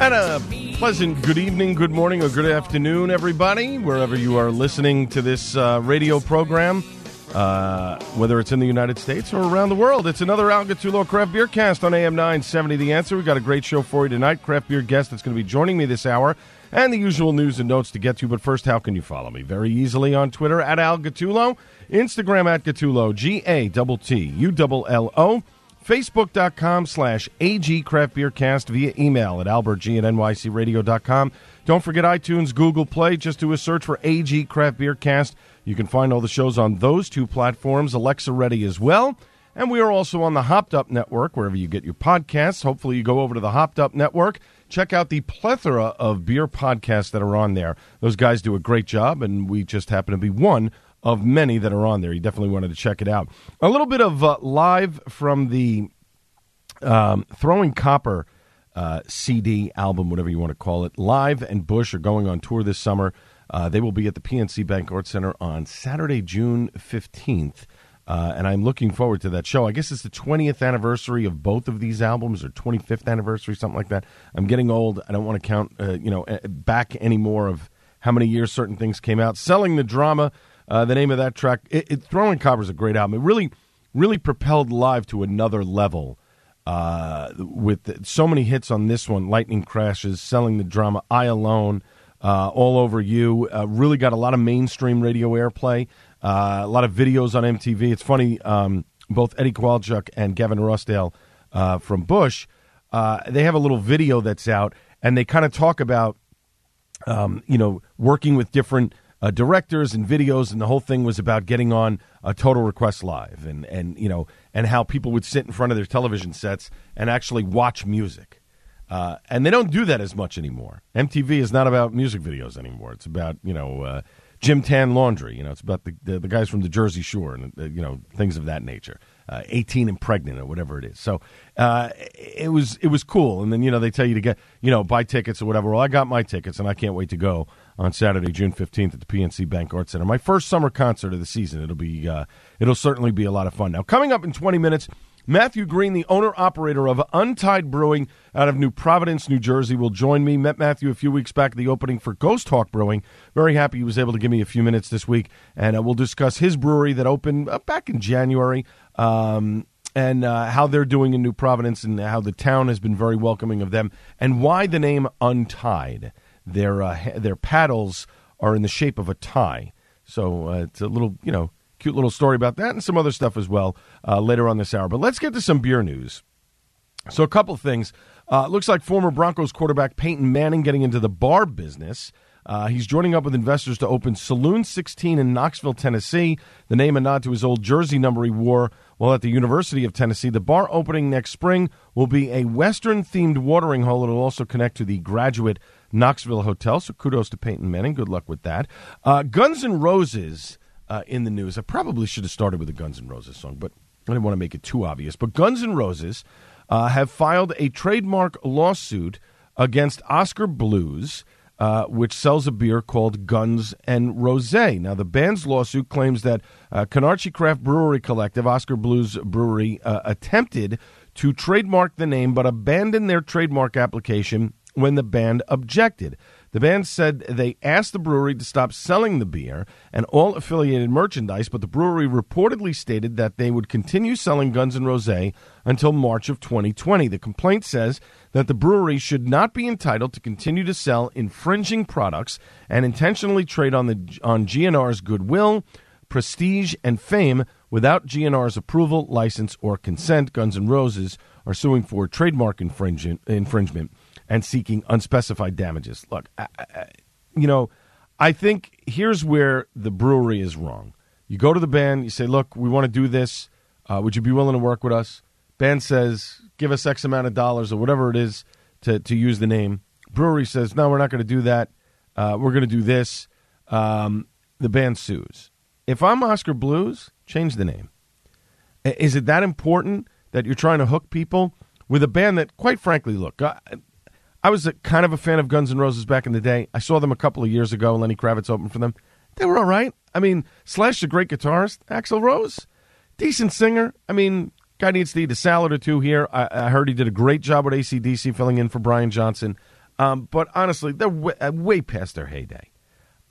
And a pleasant good evening, good morning, or good afternoon, everybody, wherever you are listening to this uh, radio program, uh, whether it's in the United States or around the world. It's another Al Gattullo Craft Beer Cast on AM 970 The Answer. We've got a great show for you tonight. Craft beer guest that's going to be joining me this hour, and the usual news and notes to get to. But first, how can you follow me? Very easily on Twitter at Al Gattullo, Instagram at Gattullo, G A T T U L L O. Facebook.com slash AG Craft Beer Cast via email at albertg at nycradio.com. Don't forget iTunes, Google Play. Just do a search for AG Craft Beer Cast. You can find all the shows on those two platforms, Alexa ready as well. And we are also on the Hopped Up Network, wherever you get your podcasts. Hopefully, you go over to the Hopped Up Network. Check out the plethora of beer podcasts that are on there. Those guys do a great job, and we just happen to be one of many that are on there. You definitely wanted to check it out. A little bit of uh, live from the um, Throwing Copper uh, CD album, whatever you want to call it. Live and Bush are going on tour this summer. Uh, they will be at the PNC Bank Arts Center on Saturday, June 15th. Uh, and I'm looking forward to that show. I guess it's the 20th anniversary of both of these albums, or 25th anniversary, something like that. I'm getting old. I don't want to count, uh, you know, back anymore of how many years certain things came out. Selling the drama, uh, the name of that track. It, it, Throwing Copper is a great album. It really, really propelled live to another level. Uh, with so many hits on this one, Lightning Crashes, Selling the Drama, I Alone, uh, All Over You, uh, really got a lot of mainstream radio airplay, uh, a lot of videos on MTV. It's funny, um, both Eddie Kowalczyk and Gavin Rossdale uh, from Bush, they have a little video that's out, and they kind of talk about, um, you know, working with different uh, directors and videos, and the whole thing was about getting on a Total Request Live, and and you know, and how people would sit in front of their television sets and actually watch music. Uh, and they don't do that as much anymore. MTV is not about music videos anymore. It's about you know uh, Gym Tan laundry. You know, it's about the, the, the guys from the Jersey Shore and uh, you know things of that nature. Uh, 18 and pregnant or whatever it is. So uh, it was it was cool. And then you know they tell you to get you know buy tickets or whatever. Well, I got my tickets and I can't wait to go on Saturday, June 15th at the PNC Bank Arts Center. My first summer concert of the season. It'll be uh, it'll certainly be a lot of fun. Now coming up in 20 minutes. Matthew Green, the owner operator of Untied Brewing out of New Providence, New Jersey, will join me. Met Matthew a few weeks back at the opening for Ghost Hawk Brewing. Very happy he was able to give me a few minutes this week, and uh, we'll discuss his brewery that opened uh, back in January. Um, and uh, how they're doing in New Providence, and how the town has been very welcoming of them, and why the name Untied. Their uh, their paddles are in the shape of a tie, so uh, it's a little you know cute little story about that, and some other stuff as well uh, later on this hour. But let's get to some beer news. So a couple things. Uh, looks like former Broncos quarterback Peyton Manning getting into the bar business. Uh, he's joining up with investors to open Saloon 16 in Knoxville, Tennessee. The name a nod to his old jersey number he wore while at the University of Tennessee. The bar opening next spring will be a Western themed watering hole. It'll also connect to the graduate Knoxville Hotel. So kudos to Peyton Manning. Good luck with that. Uh, Guns N' Roses uh, in the news. I probably should have started with a Guns N' Roses song, but I didn't want to make it too obvious. But Guns N' Roses uh, have filed a trademark lawsuit against Oskar Blues. Uh, which sells a beer called Guns and Rosé. Now, the band's lawsuit claims that uh, Craft Brewery Collective, Oskar Blues Brewery, uh, attempted to trademark the name but abandoned their trademark application when the band objected. The band said they asked the brewery to stop selling the beer and all affiliated merchandise, but the brewery reportedly stated that they would continue selling Guns N' Rosé until March of 2020. The complaint says that the brewery should not be entitled to continue to sell infringing products and intentionally trade on the on GNR's goodwill, prestige and fame without GNR's approval, license, or consent. Guns N' Roses are suing for trademark infringement and seeking unspecified damages. Look, I, I, you know, I think here's where the brewery is wrong. You go to the band, you say, "Look, we want to do this. Uh, would you be willing to work with us?" Band says, "Give us X amount of dollars or whatever it is to to use the name." Brewery says, "No, we're not going to do that. Uh, we're going to do this." Um, the band sues. If I'm Oskar Blues, change the name. Is it that important that you're trying to hook people with a band that, quite frankly, look, I, was a, kind of a fan of Guns N' Roses back in the day. I saw them a couple of years ago. Lenny Kravitz opened for them. They were all right. I mean, Slash, a great guitarist. Axl Rose, decent singer. I mean, guy needs to eat a salad or two here. I, I heard he did a great job with ACDC filling in for Brian Johnson. Um, but honestly, they're way, uh, way past their heyday.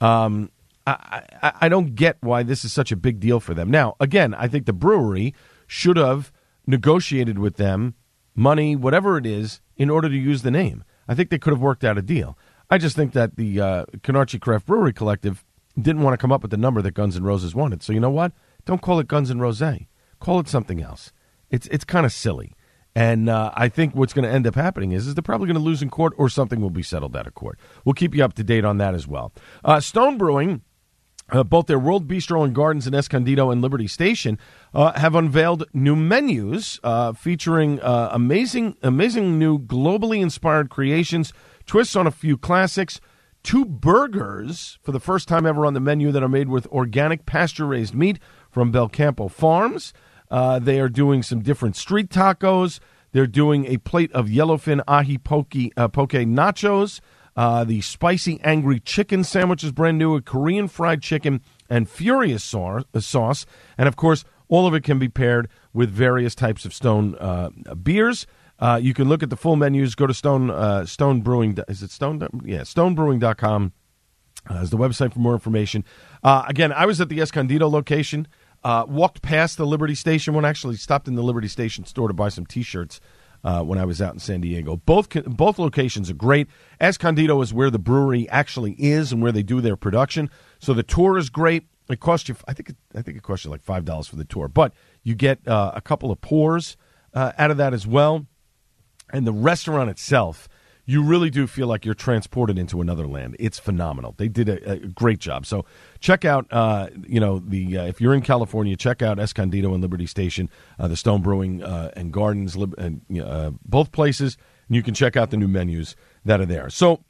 Um, I, I, I don't get why this is such a big deal for them. Now, again, I think the brewery should have negotiated with them money, whatever it is, in order to use the name. I think they could have worked out a deal. I just think that the uh, Craft Brewery Collective didn't want to come up with the number that Guns N' Roses wanted. So you know what? Don't call it Guns N' Rose. Call it something else. It's it's kind of silly. And uh, I think what's going to end up happening is, is they're probably going to lose in court or something will be settled out of court. We'll keep you up to date on that as well. Uh, Stone Brewing uh, both their World Bistro and Gardens in Escondido and Liberty Station uh, have unveiled new menus uh, featuring uh, amazing, amazing new globally inspired creations, twists on a few classics, two burgers for the first time ever on the menu that are made with organic pasture raised meat from Belcampo Farms. Uh, they are doing some different street tacos. They're doing a plate of yellowfin ahi poke, uh, poke nachos. Uh, the spicy angry chicken sandwich is brand new, a Korean fried chicken and furious sauce, sauce. And of course, all of it can be paired with various types of stone uh, beers. Uh, you can look at the full menus. Go to Stone uh, Stone Brewing. Is it Stone? Yeah, StoneBrewing.com uh, is the website for more information. Uh, again, I was at the Escondido location. Uh, walked past the Liberty Station one. Actually, stopped in the Liberty Station store to buy some T-shirts uh, when I was out in San Diego. Both both locations are great. Escondido is where the brewery actually is and where they do their production. So the tour is great. It costs you, I think, it, I think it costs you like five dollars for the tour, but you get uh, a couple of pours uh, out of that as well. And the restaurant itself, you really do feel like you're transported into another land. It's phenomenal. They did a, a great job. So check out, uh, you know, the uh, if you're in California, check out Escondido and Liberty Station, uh, the Stone Brewing uh, and Gardens, uh, both places. And you can check out the new menus that are there. So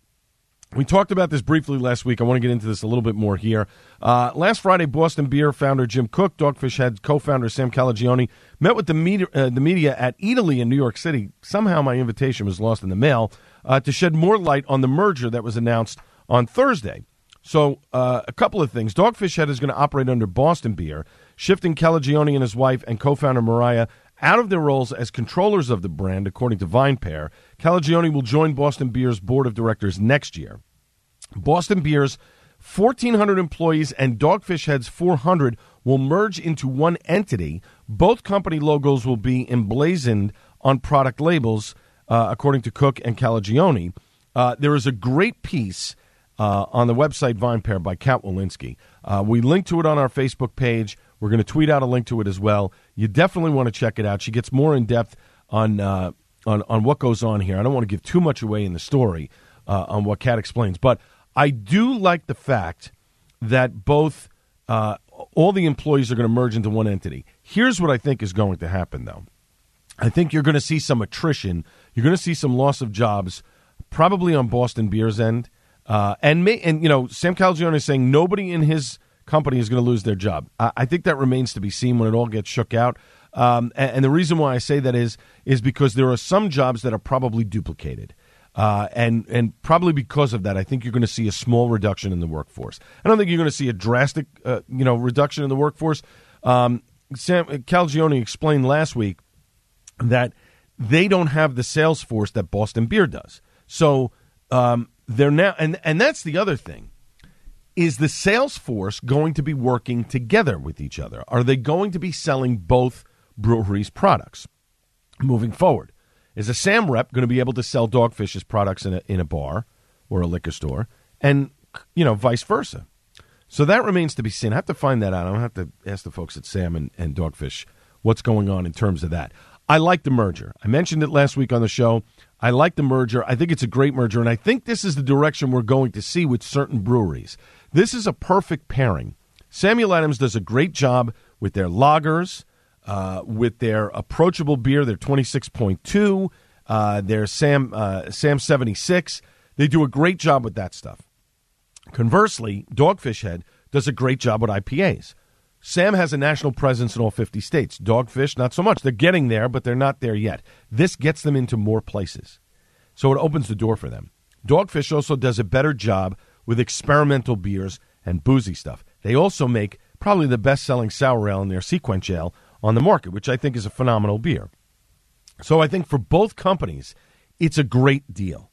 we talked about this briefly last week. I want to get into this a little bit more here. Uh, last Friday, Boston Beer founder Jim Koch, Dogfish Head co-founder Sam Calagione met with the media, uh, the media at Eataly in New York City. Somehow, my invitation was lost in the mail uh, to shed more light on the merger that was announced on Thursday. So, uh, a couple of things. Dogfish Head is going to operate under Boston Beer, shifting Calagione and his wife and co-founder Mariah out of their roles as controllers of the brand, according to VinePair. Calagione will join Boston Beer's board of directors next year. Boston Beer's 1,400 employees and Dogfish Head's 400 will merge into one entity. Both company logos will be emblazoned on product labels, uh, according to Koch and Calagione. Uh, there is a great piece uh, on the website VinePair by Cat Wolinski. Uh, we link to it on our Facebook page. We're going to tweet out a link to it as well. You definitely want to check it out. She gets more in depth on uh, on on what goes on here. I don't want to give too much away in the story uh, on what Cat explains, but I do like the fact that both all the employees are going to merge into one entity. Here's what I think is going to happen, though. I think you're going to see some attrition. You're going to see some loss of jobs, probably on Boston Beer's end. Uh, and may, and you know, Sam Calagione is saying nobody in his company is going to lose their job. I, I think that remains to be seen when it all gets shook out. Um, and, and the reason why I say that is is because there are some jobs that are probably duplicated. Uh, and and probably because of that, I think you're going to see a small reduction in the workforce. I don't think you're going to see a drastic, uh, you know, reduction in the workforce. Um, Sam Calagione explained last week that they don't have the sales force that Boston Beer does. So um, they're now, and and that's the other thing. Is the sales force going to be working together with each other? Are they going to be selling both breweries' products moving forward? Is a Sam rep going to be able to sell Dogfish's products in a, in a bar or a liquor store, and you know vice versa? So that remains to be seen. I have to find that out. I'll have to ask the folks at Sam and, and Dogfish what's going on in terms of that. I like the merger. I mentioned it last week on the show. I like the merger. I think it's a great merger, and I think this is the direction we're going to see with certain breweries. This is a perfect pairing. Samuel Adams does a great job with their lagers, uh, with their approachable beer, their 26.2, uh, their Sam, uh, Sam 76. They do a great job with that stuff. Conversely, Dogfish Head does a great job with IPAs. Sam has a national presence in all 50 states. Dogfish, not so much. They're getting there, but they're not there yet. This gets them into more places. So it opens the door for them. Dogfish also does a better job with experimental beers and boozy stuff. They also make probably the best selling sour ale in their SeaQuench Ale on the market, which I think is a phenomenal beer. So I think for both companies, it's a great deal.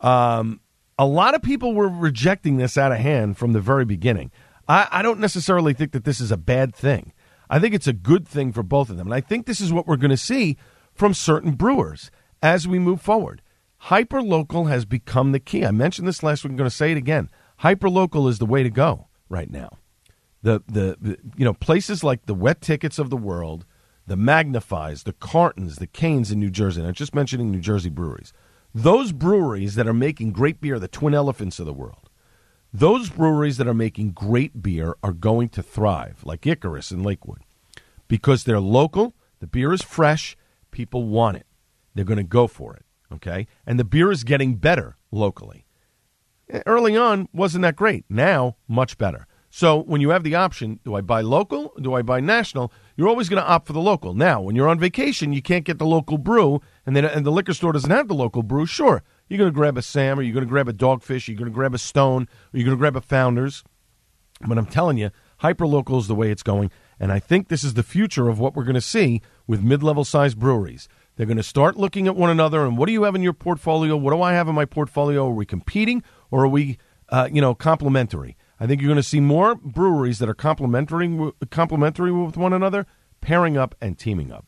Um, a lot of people were rejecting this out of hand from the very beginning. I, I don't necessarily think that this is a bad thing. I think it's a good thing for both of them. And I think this is what we're going to see from certain brewers as we move forward. Hyperlocal has become the key. I mentioned this last week. I'm going to say it again. Hyperlocal is the way to go right now. The, the, the you know places like the wet tickets of the world, the Magnifies, the Cartons, the Kanes in New Jersey. And I'm just mentioning New Jersey breweries. Those breweries that are making great beer, the Twin Elephants of the world, those breweries that are making great beer are going to thrive, like Icarus in Lakewood, because they're local, the beer is fresh, people want it. They're going to go for it, okay? And the beer is getting better locally. Eh, early on, wasn't that great. Now, much better. So when you have the option, do I buy local? Do I buy national? You're always going to opt for the local. Now, when you're on vacation, you can't get the local brew, and then and the liquor store doesn't have the local brew. Sure, you're going to grab a Sam, or you're going to grab a Dogfish, or you're going to grab a Stone, or you're going to grab a Founders. But I'm telling you, hyperlocal is the way it's going, and I think this is the future of what we're going to see with mid-level size breweries. They're going to start looking at one another and what do you have in your portfolio? What do I have in my portfolio? Are we competing or are we, uh, you know, complementary? I think you're going to see more breweries that are complementary, complementary with one another, pairing up and teaming up.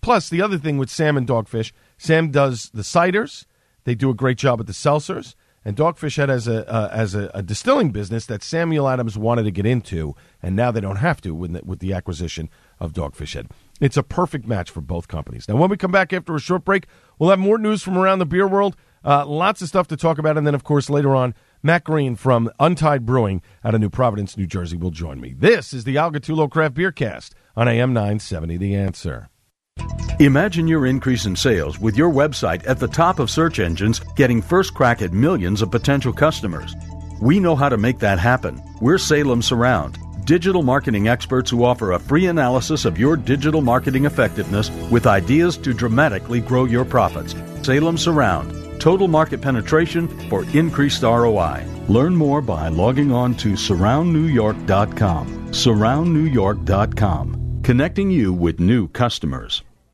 Plus, the other thing with Sam and Dogfish, Sam does the ciders. They do a great job at the seltzers. And Dogfish Head has a uh, as a, a, distilling business that Samuel Adams wanted to get into, and now they don't have to with the, with the acquisition of Dogfish Head. It's a perfect match for both companies. Now, when we come back after a short break, we'll have more news from around the beer world. Uh, lots of stuff to talk about, and then, of course, later on, Matt Green from Untied Brewing out of New Providence, New Jersey, will join me. This is the Al Gattullo Craft Beer Cast on AM 970 The Answer. Imagine your increase in sales with your website at the top of search engines, getting first crack at millions of potential customers. We know how to make that happen. We're Salem Surround, digital marketing experts who offer a free analysis of your digital marketing effectiveness with ideas to dramatically grow your profits. Salem Surround, total market penetration for increased ROI. Learn more by logging on to surroundnewyork.com. Surroundnewyork.com, connecting you with new customers.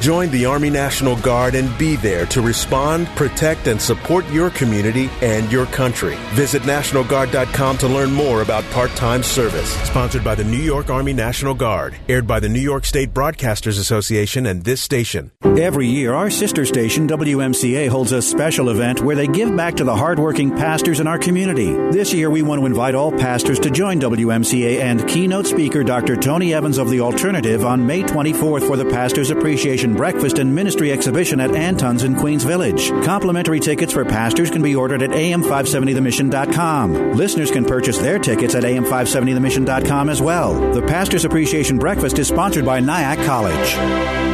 Join the Army National Guard and be there to respond, protect, and support your community and your country. Visit NationalGuard.com to learn more about part time service. Sponsored by the New York Army National Guard. Aired by the New York State Broadcasters Association and this station. Every year, our sister station, WMCA, holds a special event where they give back to the hardworking pastors in our community. This year, we want to invite all pastors to join WMCA and keynote speaker Dr. Tony Evans of The Alternative on May 24th for the Pastors Appreciation Breakfast and Ministry Exhibition at Antun's in Queens Village. Complimentary tickets for pastors can be ordered at am570themission.com. Listeners can purchase their tickets at am570themission.com as well. The Pastors Appreciation Breakfast is sponsored by Nyack College.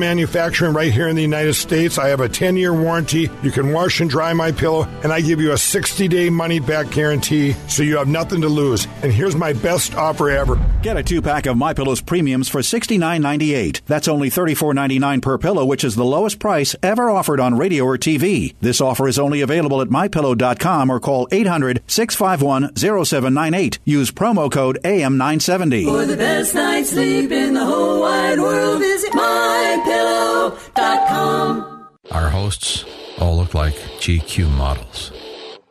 manufacturing right here in the United States. I have a 10 year warranty. You can wash and dry my pillow, and I give you a 60 day money back guarantee so you have nothing to lose. And here's my best offer ever. Get a two pack of My Pillow's premiums for $69.98. That's only $34.99 per pillow, which is the lowest price ever offered on radio or TV. This offer is only available at mypillow.com or call 800 651 0798. Use promo code AM970. For the best night's sleep in the whole wide world, visit Our hosts all look like GQ models.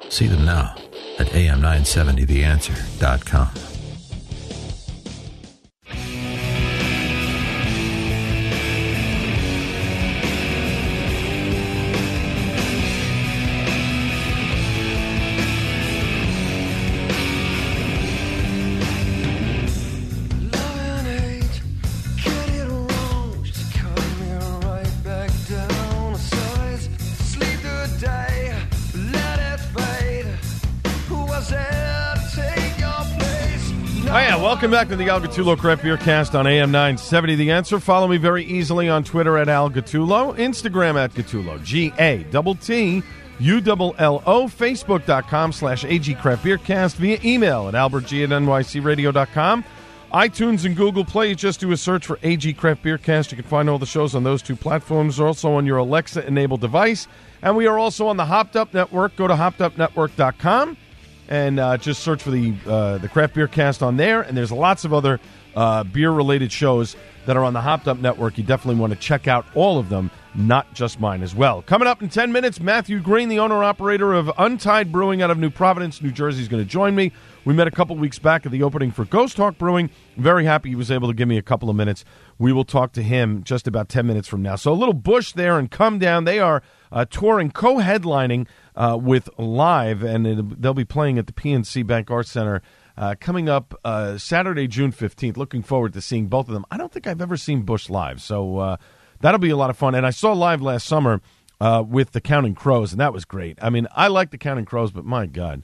See them now at am970theanswer.com. Welcome back to the Al Gattullo Craft Beer Cast on AM 970. The answer. Follow me very easily on Twitter at Al Gattullo, Instagram at Gattullo, G A T T U L L O, Facebook.com slash AG Craft Beer Cast, via email at AlbertG at NYCRadio.com. iTunes and Google Play, just do a search for AG Craft Beer Cast. You can find all the shows on those two platforms, or also on your Alexa enabled device. And we are also on the Hopped Up Network. Go to hoppedupnetwork.com and uh, just search for the uh, the craft beer cast on there. And there's lots of other uh, beer related shows that are on the Hopped Up Network. You definitely want to check out all of them, not just mine as well. Coming up in ten minutes, Matthew Green, the owner operator of Untied Brewing out of New Providence, New Jersey, is going to join me. We met a couple weeks back at the opening for Ghost Hawk Brewing. Very happy he was able to give me a couple of minutes. We will talk to him just about 10 minutes from now. So a little Bush there and Come Down. They are uh, touring, co headlining uh, with Live, and they'll be playing at the PNC Bank Arts Center uh, coming up uh, Saturday, June 15th. Looking forward to seeing both of them. I don't think I've ever seen Bush live, so uh, that'll be a lot of fun. And I saw Live last summer uh, with the Counting Crows, and that was great. I mean, I like the Counting Crows, but my God.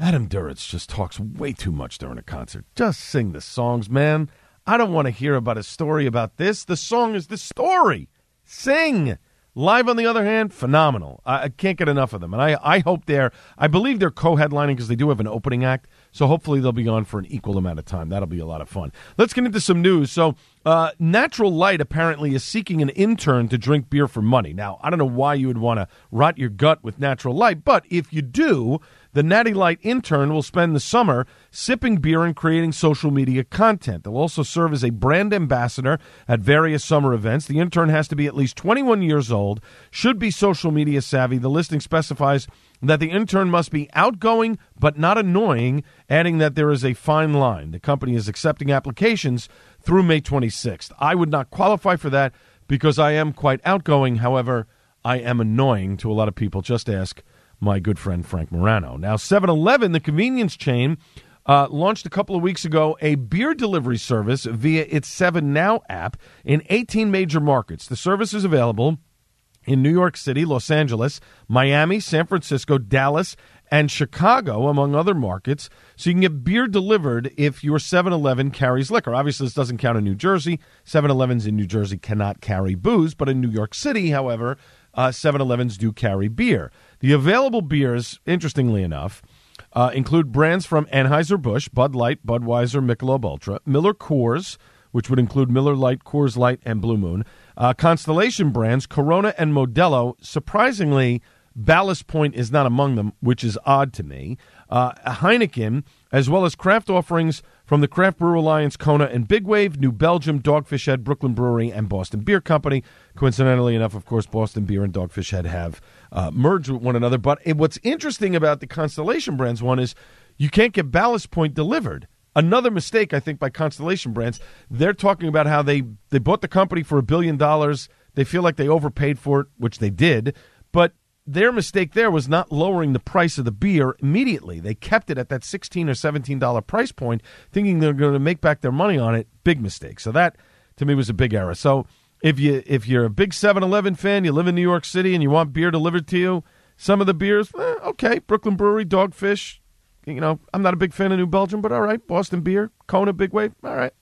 Adam Duritz just talks way too much during a concert. Just sing the songs, man. I don't want to hear about a story about this. The song is the story. Sing. Live, on the other hand, phenomenal. I, I can't get enough of them. And I, I hope they're, I believe they're co headlining because they do have an opening act. So hopefully they'll be on for an equal amount of time. That'll be a lot of fun. Let's get into some news. So, uh, Natural Light apparently is seeking an intern to drink beer for money. Now, I don't know why you would want to rot your gut with Natural Light, but if you do, the Natty Light intern will spend the summer sipping beer and creating social media content. They'll also serve as a brand ambassador at various summer events. The intern has to be at least 21 years old, should be social media savvy. The listing specifies that the intern must be outgoing but not annoying, adding that there is a fine line. The company is accepting applications through May 26th. I would not qualify for that because I am quite outgoing. However, I am annoying to a lot of people. Just ask my good friend Frank Morano. Now, 7 Eleven, the convenience chain, uh, launched a couple of weeks ago a beer delivery service via its 7 Now app in 18 major markets. The service is available in New York City, Los Angeles, Miami, San Francisco, Dallas, and Chicago, among other markets. So you can get beer delivered if your 7 Eleven carries liquor. Obviously, this doesn't count in New Jersey. 7 Elevens in New Jersey cannot carry booze, but in New York City, however, 7 uh, Elevens do carry beer. The available beers, interestingly enough, uh, include brands from Anheuser-Busch, Bud Light, Budweiser, Michelob Ultra, Miller Coors, which would include Miller Lite, Coors Light, and Blue Moon, uh, Constellation brands, Corona and Modelo. Surprisingly, Ballast Point is not among them, which is odd to me. Uh, Heineken, as well as craft offerings from the Craft Brew Alliance, Kona and Big Wave, New Belgium, Dogfish Head, Brooklyn Brewery, and Boston Beer Company. Coincidentally enough, of course, Boston Beer and Dogfish Head have uh, merged with one another. But it, what's interesting about the Constellation Brands one is you can't get Ballast Point delivered. Another mistake, I think, by Constellation Brands. They're talking about how they they bought the company for a billion dollars. They feel like they overpaid for it, which they did. But their mistake there was not lowering the price of the beer immediately. They kept it at that sixteen or seventeen dollar price point, thinking they're going to make back their money on it. Big mistake. So that to me was a big error. So if you if you're a big 7-Eleven fan, you live in New York City, and you want beer delivered to you, some of the beers, eh, okay, Brooklyn Brewery, Dogfish. You know, I'm not a big fan of New Belgium, but all right, Boston Beer, Kona, Big Wave, all right.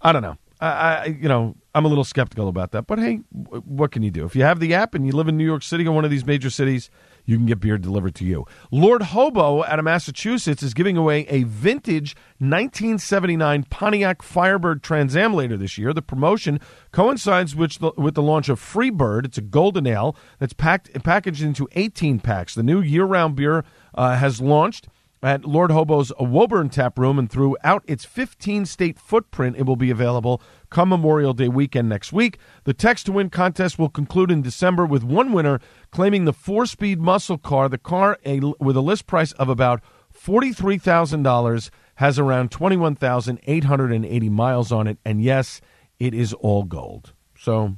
I don't know. I, you know I'm a little skeptical about that, but hey, what can you do? If you have the app and you live in New York City or one of these major cities, you can get beer delivered to you. Lord Hobo out of Massachusetts is giving away a vintage 1979 Pontiac Firebird Trans Am later this year. The promotion coincides with the, with the launch of Freebird. It's a golden ale that's packed packaged into 18 packs. The new year-round beer uh, has launched at Lord Hobo's Woburn Tap Room, and throughout its 15 state footprint, it will be available come Memorial Day weekend next week. The Text to Win contest will conclude in December with one winner claiming the four speed muscle car. The car, a, with a list price of about $43,000, has around 21,880 miles on it. And yes, it is all gold. So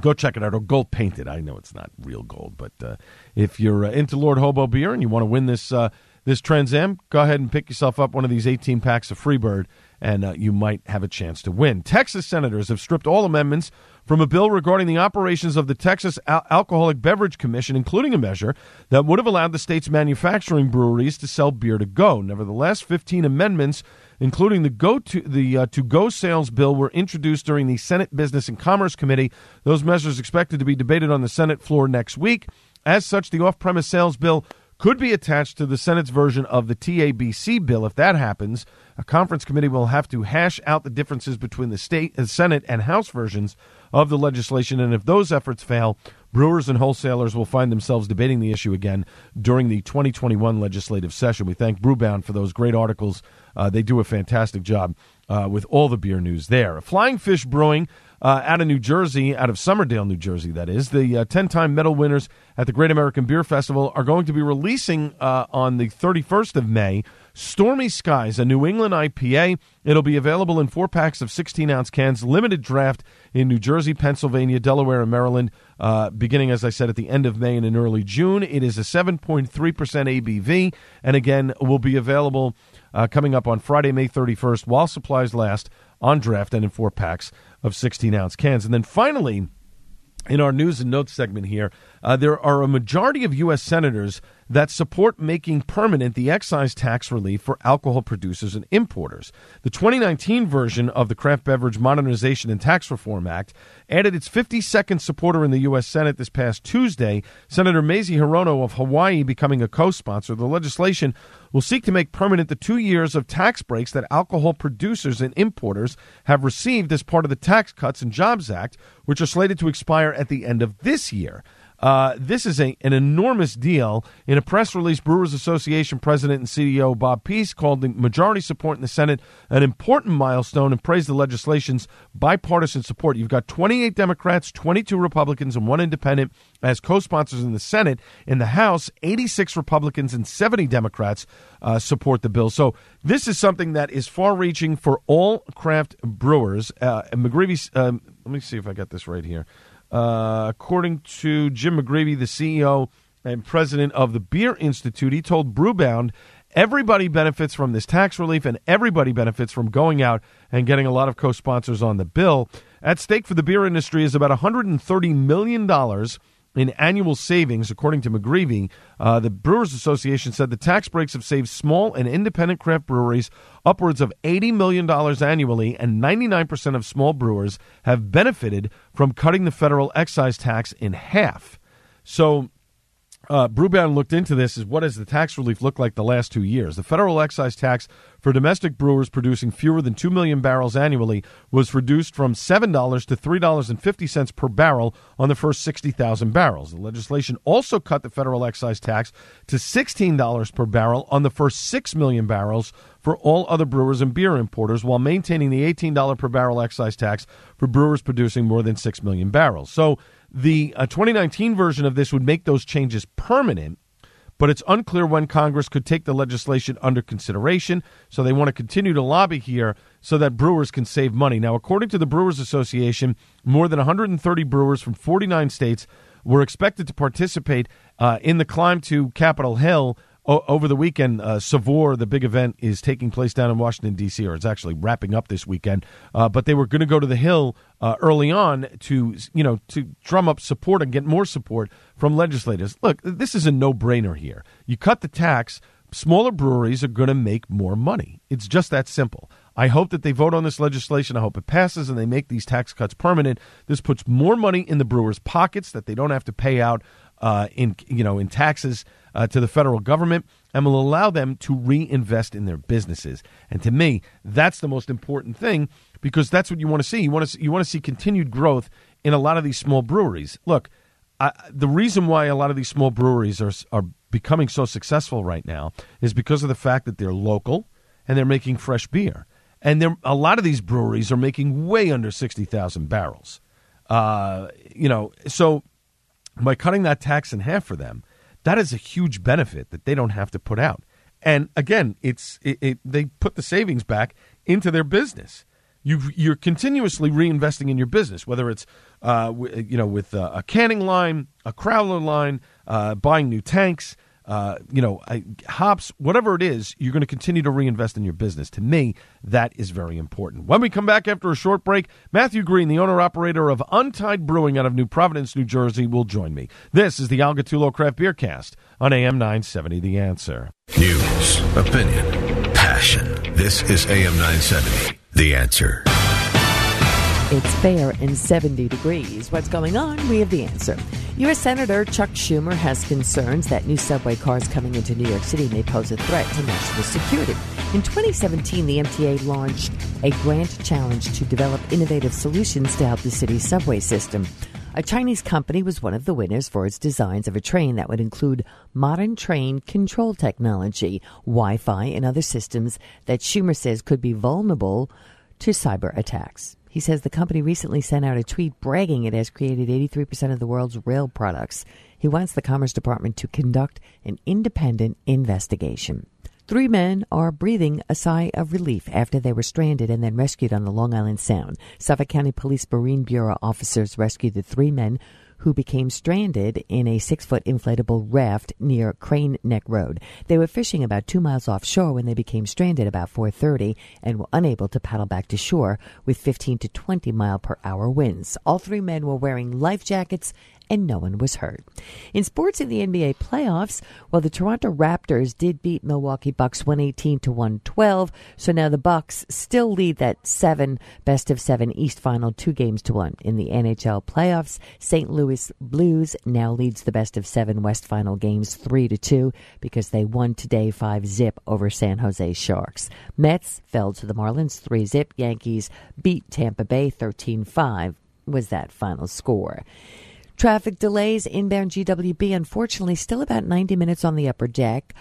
go check it out or gold painted i know it's not real gold but uh, if you're uh, into lord hobo beer and you want to win this uh, this Trans Am, go ahead and pick yourself up one of these 18 packs of Freebird, and uh, you might have a chance to win. Texas senators have stripped all amendments from a bill regarding the operations of the Texas Al- Alcoholic Beverage Commission, including a measure that would have allowed the state's manufacturing breweries to sell beer to go. Nevertheless, 15 amendments, including the go to the uh, to go sales bill, were introduced during the Senate Business and Commerce Committee. Those measures expected to be debated on the Senate floor next week. As such, the off-premise sales bill could be attached to the Senate's version of the TABC bill. If that happens, a conference committee will have to hash out the differences between the state, the Senate, and House versions of the legislation. And if those efforts fail, brewers and wholesalers will find themselves debating the issue again during the 2021 legislative session. We thank Brewbound for those great articles. Uh, they do a fantastic job uh, with all the beer news there. Flying Fish Brewing uh, out of New Jersey, out of Somerdale, New Jersey, that is. The 10 uh, time medal winners at the Great American Beer Festival are going to be releasing uh, on the 31st of May Stormy Skies, a New England IPA. It'll be available in four packs of 16 ounce cans, limited draft in New Jersey, Pennsylvania, Delaware, and Maryland, uh, beginning, as I said, at the end of May and in early June. It is a 7.3% ABV, and again, will be available uh, coming up on Friday, May 31st, while supplies last on draft and in four packs of 16 ounce cans. And then finally, in our news and notes segment here, uh, there are a majority of U.S. senators that support making permanent the excise tax relief for alcohol producers and importers. The 2019 version of the Craft Beverage Modernization and Tax Reform Act added its 52nd supporter in the U.S. Senate this past Tuesday, Senator Mazie Hirono of Hawaii becoming a co sponsor. The legislation will seek to make permanent the two years of tax breaks that alcohol producers and importers have received as part of the Tax Cuts and Jobs Act, which are slated to expire at the end of this year. Uh, this is a, an enormous deal. In a press release, Brewers Association President and CEO Bob Pease called the majority support in the Senate an important milestone and praised the legislation's bipartisan support. You've got 28 Democrats, 22 Republicans, and one independent as co sponsors in the Senate. In the House, 86 Republicans and 70 Democrats uh, support the bill. So this is something that is far reaching for all craft brewers. Uh, McGreevy, um, let me see if I got this right here. Uh, according to Jim McGreevy, the CEO and president of the Beer Institute, he told Brewbound everybody benefits from this tax relief and everybody benefits from going out and getting a lot of co sponsors on the bill. At stake for the beer industry is about $130 million in annual savings, according to McGreevy. Uh, the Brewers Association said the tax breaks have saved small and independent craft breweries upwards of $80 million annually, and 99% of small brewers have benefited from cutting the federal excise tax in half. So uh, Brewbound looked into this is what does the tax relief look like the last two years? The federal excise tax for domestic brewers producing fewer than 2 million barrels annually was reduced from $7 to $3.50 per barrel on the first 60,000 barrels. The legislation also cut the federal excise tax to $16 per barrel on the first 6 million barrels for all other brewers and beer importers while maintaining the $18 per barrel excise tax for brewers producing more than 6 million barrels. So the uh, 2019 version of this would make those changes permanent, but it's unclear when Congress could take the legislation under consideration. So they want to continue to lobby here so that brewers can save money. Now, according to the Brewers Association, more than 130 brewers from 49 states were expected to participate uh, in the climb to Capitol Hill o- over the weekend. Uh, Savor, the big event, is taking place down in Washington D.C., or it's actually wrapping up this weekend. Uh, but they were going to go to the Hill uh, early on to you know to drum up support and get more support from legislators. Look, this is a no-brainer here. You cut the tax. Smaller breweries are going to make more money. It's just that simple. I hope that they vote on this legislation. I hope it passes and they make these tax cuts permanent. This puts more money in the brewers' pockets that they don't have to pay out uh, in you know in taxes uh, to the federal government, and will allow them to reinvest in their businesses. And to me, that's the most important thing because that's what you want to see. You want to you want to see continued growth in a lot of these small breweries. Look, I, the reason why a lot of these small breweries are are becoming so successful right now is because of the fact that they're local and they're making fresh beer. And there, a lot of these breweries are making way under 60,000 barrels. Uh, you know, so by cutting that tax in half for them, that is a huge benefit that they don't have to put out. And again, it's it, it, they put the savings back into their business. You are continuously reinvesting in your business, whether it's uh, w- you know with uh, a canning line, a crowler line, uh, buying new tanks, uh, you know, hops, whatever it is, you're going to continue to reinvest in your business. To me, that is very important. When we come back after a short break, Matthew Green, the owner operator of Untied Brewing out of New Providence, New Jersey, will join me. This is the Al Gattullo Craft Beer Cast on AM 970 The Answer. News, opinion, passion. This is AM 970 The Answer. It's fair and 70 degrees. What's going on? We have the answer. U.S. Senator Chuck Schumer has concerns that new subway cars coming into New York City may pose a threat to national security. In 2017, the MTA launched a grant challenge to develop innovative solutions to help the city's subway system. A Chinese company was one of the winners for its designs of a train that would include modern train control technology, Wi Fi, and other systems that Schumer says could be vulnerable to cyber attacks. He says the company recently sent out a tweet bragging it has created 83% of the world's rail products. He wants the Commerce Department to conduct an independent investigation. Three men are breathing a sigh of relief after they were stranded and then rescued on the Long Island Sound. Suffolk County Police Marine Bureau officers rescued the three men who became stranded in a six foot inflatable raft near Crane Neck Road. They were fishing about two miles offshore when they became stranded about 4.30 and were unable to paddle back to shore with 15 to 20 mile per hour winds. All three men were wearing life jackets and no one was hurt. In sports in the NBA playoffs, well, the Toronto Raptors did beat Milwaukee Bucks 118 to 112. So now the Bucks still lead that seven best of seven East final two games to one. In the NHL playoffs, St. Louis Blues now leads the best of seven West final games three to two because they won today five zip over San Jose Sharks. Mets fell to the Marlins three zip. Yankees beat Tampa Bay 13 5 was that final score. Traffic delays inbound GWB, unfortunately, still about 90 minutes on the upper deck,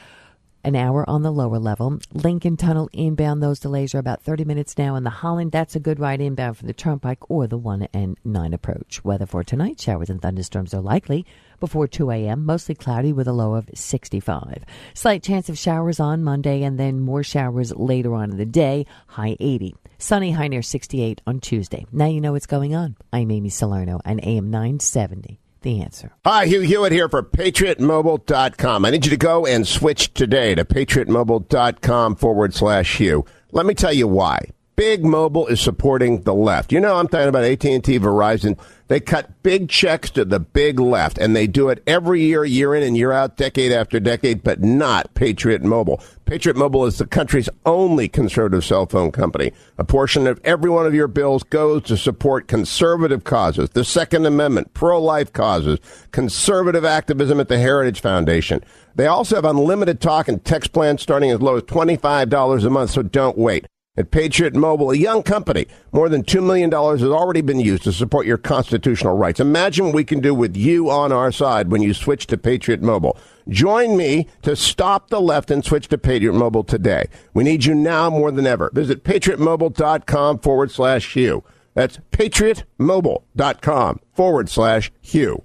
an hour on the lower level. Lincoln Tunnel inbound, those delays are about 30 minutes now. In the Holland, that's a good ride inbound from the Turnpike or the 1 and 9 approach. Weather for tonight showers and thunderstorms are likely before 2 a.m., mostly cloudy with a low of 65. Slight chance of showers on Monday and then more showers later on in the day, high 80. Sunny high near 68 on Tuesday. Now you know what's going on. I'm Amy Salerno and AM 970. The answer. Hi, Hugh Hewitt here for PatriotMobile.com. I need you to go and switch today to PatriotMobile.com forward slash Hugh. Let me tell you why. Big Mobile is supporting the left. You know, I'm talking about AT&T, Verizon. They cut big checks to the big left, and they do it every year, year in and year out, decade after decade, but not Patriot Mobile. Patriot Mobile is the country's only conservative cell phone company. A portion of every one of your bills goes to support conservative causes, the Second Amendment, pro-life causes, conservative activism at the Heritage Foundation. They also have unlimited talk and text plans starting as low as $25 a month, so don't wait. At Patriot Mobile, a young company, more than $2 million has already been used to support your constitutional rights. Imagine what we can do with you on our side when you switch to Patriot Mobile. Join me to stop the left and switch to Patriot Mobile today. We need you now more than ever. Visit patriotmobile.com forward slash Hugh. That's patriotmobile.com forward slash Hugh.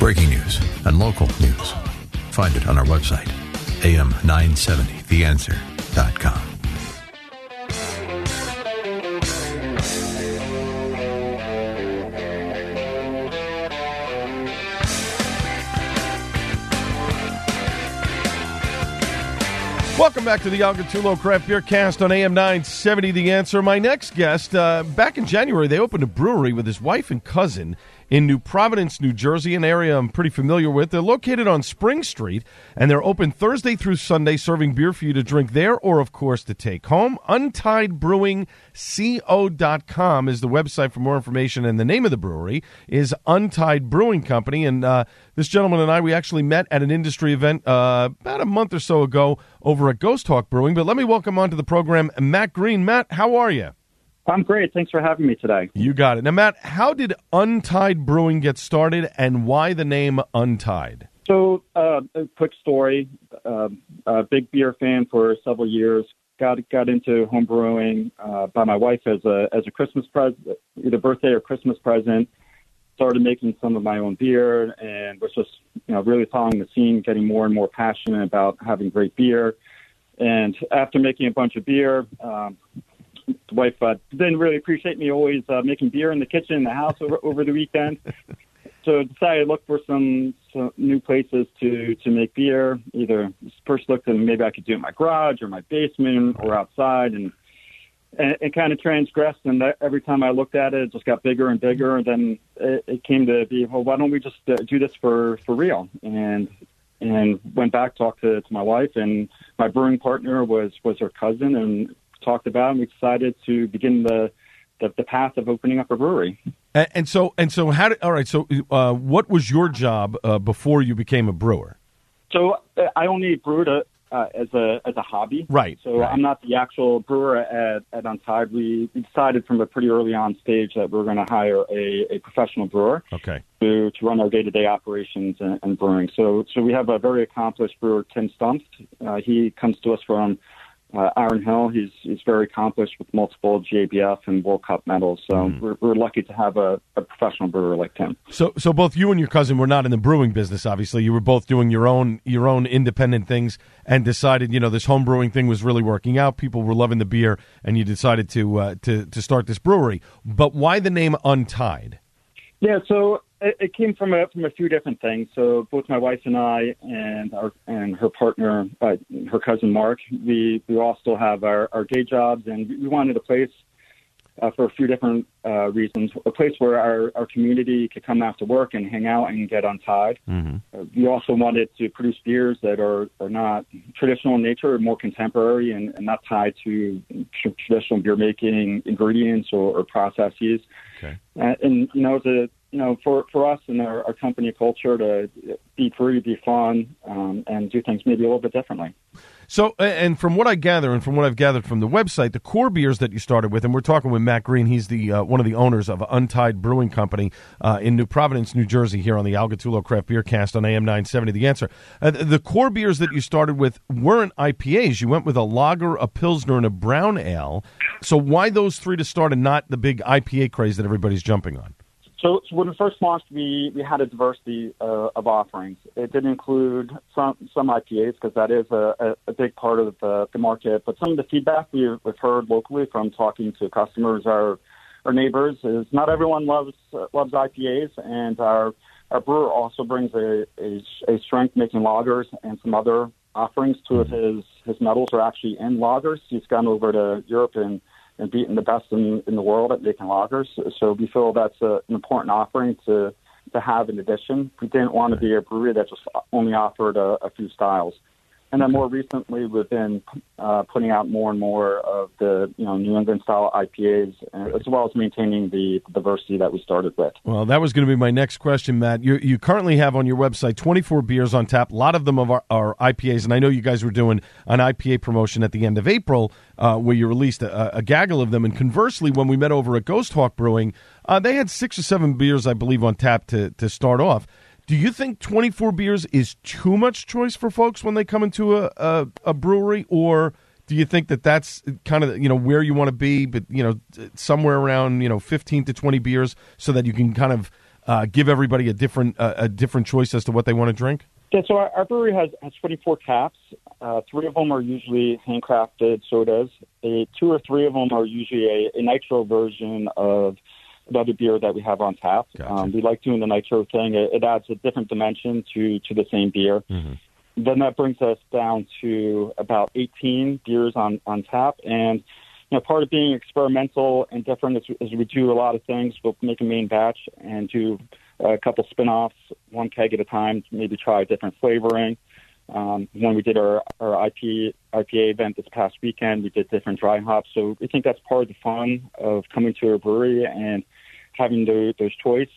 Breaking news and local news. Find it on our website, am970theanswer.com. Welcome back to the Al Gattullo Craft Beer Cast on AM 970 The Answer. My next guest, uh, back in January, they opened a brewery with his wife and cousin in New Providence, New Jersey, an area I'm pretty familiar with. They're located on Spring Street, and they're open Thursday through Sunday, serving beer for you to drink there or, of course, to take home. UntiedBrewingCo.com is the website for more information, and the name of the brewery is Untied Brewing Company. And uh, this gentleman and I, we actually met at an industry event uh, about a month or so ago over at Ghost Hawk Brewing. But let me welcome onto the program Matt Green. Matt, how are you? I'm great. Thanks for having me today. You got it. Now, Matt, how did Untied Brewing get started and why the name Untied? So, uh, a quick story. Uh, a big beer fan for several years. Got got into home brewing uh, by my wife as a as a Christmas present, either birthday or Christmas present. Started making some of my own beer and was just you know really following the scene, getting more and more passionate about having great beer. And after making a bunch of beer, um, wife uh, didn't really appreciate me always uh, making beer in the kitchen in the house over, over the weekend. So decided to look for some, some new places to to make beer. Either first looked at maybe I could do it in my garage or my basement or outside, and and it kind of transgressed. And that, every time I looked at it, it just got bigger and bigger. And then it, it came to be, well, why don't we just uh, do this for for real? And and went back talked to, to my wife and my brewing partner was was her cousin and talked about, and we decided to begin the the, the path of opening up a brewery. And, and so, and so, how did? All right. So, uh, what was your job uh, before you became a brewer? So, uh, I only brewed a, uh, as a as a hobby. Right. So, right. I'm not the actual brewer at at Untied. We, we decided from a pretty early on stage that we are going to hire a, a professional brewer. Okay. To, to run our day to day operations and, and, brewing. So so we have a very accomplished brewer, Tim Stumpf. Uh, he comes to us from uh, Iron Hill. He's he's very accomplished with multiple GABF and World Cup medals. So mm. we're, we're lucky to have a, a, professional brewer like Tim. So so both you and your cousin were not in the brewing business. Obviously, you were both doing your own your own independent things, and decided you know this home brewing thing was really working out. People were loving the beer, and you decided to uh, to to start this brewery. But why the name Untied? Yeah, so it, came from a from a few different things. So both my wife and I, and our and her partner, uh, her cousin Mark, we we all still have our, our day jobs, and we wanted a place uh, for a few different uh, reasons. A place where our, our community could come after work and hang out and get untied. Mm-hmm. Uh, we also wanted to produce beers that are, are not traditional in nature, more contemporary, and, and not tied to tr- traditional beer making ingredients or, or processes. Okay. Uh, and you know, the you know, for for us and our, our company culture to be free, be fun, um, and do things maybe a little bit differently. So, and from what I gather, and from what I've gathered from the website, the core beers that you started with, and we're talking with Matt Green. He's the uh, one of the owners of Untied Brewing Company uh, in New Providence, New Jersey, here on the Al Gattullo Craft Beer Cast on AM 970. The answer: uh, the core beers that you started with weren't IPAs. You went with a lager, a pilsner, and a brown ale. So, why those three to start, and not the big IPA craze that everybody's jumping on? So, so, when we first launched, we, we had a diversity uh, of offerings. It did include some some IPAs because that is a, a, big part of the, the market. But some of the feedback we've, we've heard locally from talking to customers, our our neighbors, is not everyone loves uh, loves IPAs, and our our brewer also brings a, a, a strength making lagers and some other offerings. Two of his his medals are actually in lagers. He's gone over to Europe and and beating the best in, in the world at making lagers. So we feel that's a, an important offering to to have in addition. We didn't want to be a brewery that just only offered a, a few styles. And then more recently, we've been uh, putting out more and more of the you know New England style IPAs, uh, as well as maintaining the diversity that we started with. Well, that was going to be my next question, Matt. You, you currently have on your website 24 beers on tap. A lot of them are, are IPAs, and I know you guys were doing an IPA promotion at the end of April, uh, where you released a, a, gaggle of them. And conversely, when we met over at Ghost Hawk Brewing, uh, they had six or seven beers, I believe, on tap to to start off. Do you think 24 beers is too much choice for folks when they come into a, a, a brewery, or do you think that that's kind of you know where you want to be, but you know somewhere around you know 15 to 20 beers, so that you can kind of uh, give everybody a different uh, a different choice as to what they want to drink? Yeah, so our, our brewery has, has 24 taps. Uh, three of them are usually handcrafted sodas. A, two or three of them are usually a, a nitro version of another beer that we have on tap. Um, we like doing the nitro thing. It, it adds a different dimension to, to the same beer. Then that brings us down to about 18 beers on, on tap. And, you know, part of being experimental and different is, is we do a lot of things. We'll make a main batch and do a couple spin-offs, one keg at a time, maybe try a different flavoring. Um, when we did our, our IP, IPA event this past weekend, we did different dry hops. So we think that's part of the fun of coming to a brewery and having those, those choice,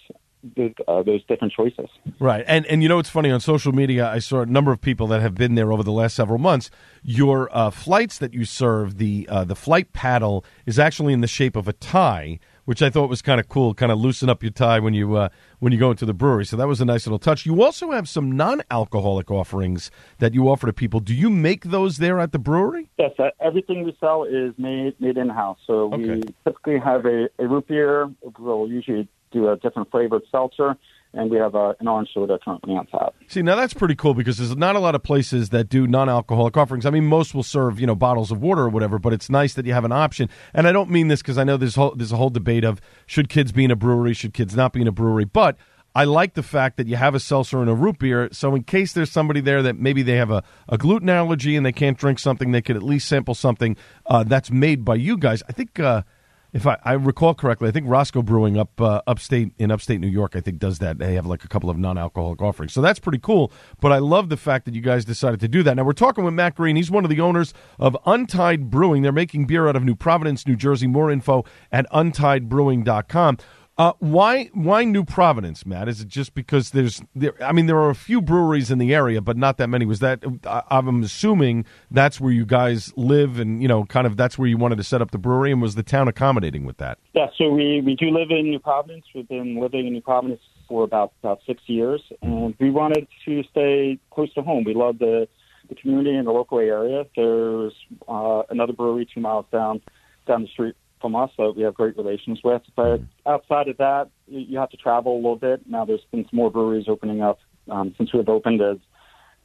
uh, those different choices. Right, and and you know it's funny on social media. I saw a number of people that have been there over the last several months. Your uh, flights that you serve, the uh, the flight paddle is actually in the shape of a tie, which I thought was kind of cool. Kind of loosen up your tie when you uh, when you go into the brewery. So that was a nice little touch. You also have some non-alcoholic offerings that you offer to people. Do you make those there at the brewery? Yes, uh, everything we sell is made made in house. So we typically have a, a root beer. We'll usually do a different flavored seltzer, and we have a, an orange soda currently on tap. See, now that's pretty cool because there's not a lot of places that do non-alcoholic offerings. I mean, most will serve you know bottles of water or whatever, but it's nice that you have an option. And I don't mean this because I know there's whole, there's a whole debate of should kids be in a brewery, should kids not be in a brewery, but I like the fact that you have a seltzer and a root beer. So in case there's somebody there that maybe they have a, a gluten allergy and they can't drink something, they could at least sample something uh, that's made by you guys. I think. Uh, if I, I recall correctly, I think Roscoe Brewing up uh, upstate in upstate New York, I think does that. They have like a couple of non-alcoholic offerings, so that's pretty cool. But I love the fact that you guys decided to do that. Now we're talking with Matt Green. He's one of the owners of Untied Brewing. They're making beer out of New Providence, New Jersey. More info at untiedbrewing.com. Uh, why why New Providence, Matt? Is it just because there's there? I mean, there are a few breweries in the area, but not that many. Was that? I, I'm assuming that's where you guys live, and you know, kind of that's where you wanted to set up the brewery, and was the town accommodating with that? Yeah, so we, we do live in New Providence. We've been living in New Providence for about about six years, and we wanted to stay close to home. We love the the community and the local area. There's uh, another brewery two miles down down the street from us that we have great relations with. But outside of that, you, you have to travel a little bit. Now there's been some more breweries opening up um, since we've opened as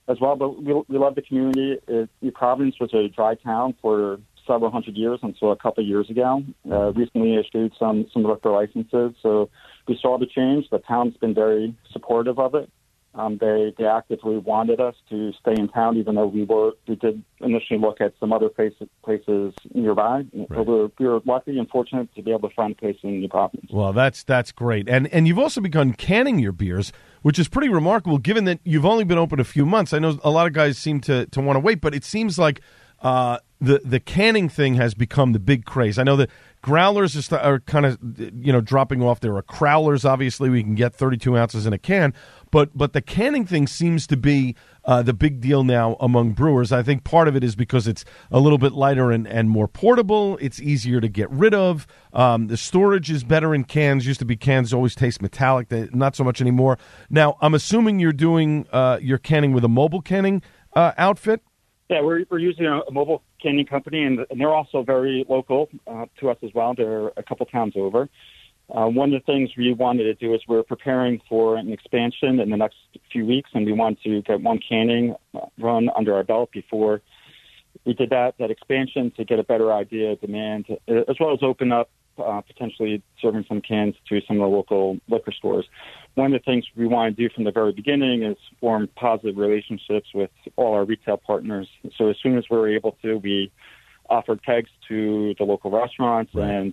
as well. But we, we love the community. It, New Providence was a dry town for several hundred years until a couple of years ago. Uh, recently issued some some liquor licenses, so we saw the change. The town's been very supportive of it. Um, they they actively wanted us to stay in town, even though we were we did initially look at some other places places nearby. But we were, we were lucky and fortunate to be able to find a place in New Providence. Well, that's that's great, and and you've also begun canning your beers, which is pretty remarkable, given that you've only been open a few months. I know a lot of guys seem to to want to wait, but it seems like uh, the the canning thing has become the big craze. I know that growlers are, are kind of you know dropping off. There are crowlers, obviously, we can get 32 ounces in a can, but but the canning thing seems to be uh, the big deal now among brewers. I think part of it is because it's a little bit lighter and, and more portable. It's easier to get rid of. Um, the storage is better in cans. Used to be cans always taste metallic. They, not so much anymore. Now I'm assuming you're doing uh, your canning with a mobile canning uh, outfit. Yeah, we're we're using a, mobile canning company, and, and they're also very local uh, to us as well. They're a couple towns over. Uh, one of the things we wanted to do is we're preparing for an expansion in the next few weeks, and we want to get one canning run under our belt before we did that that expansion to get a better idea of demand, uh, as well as open up uh, potentially serving some cans to some of the local liquor stores. One of the things we want to do from the very beginning is form positive relationships with all our retail partners. So as soon as we're able to, we offer kegs to the local restaurants, and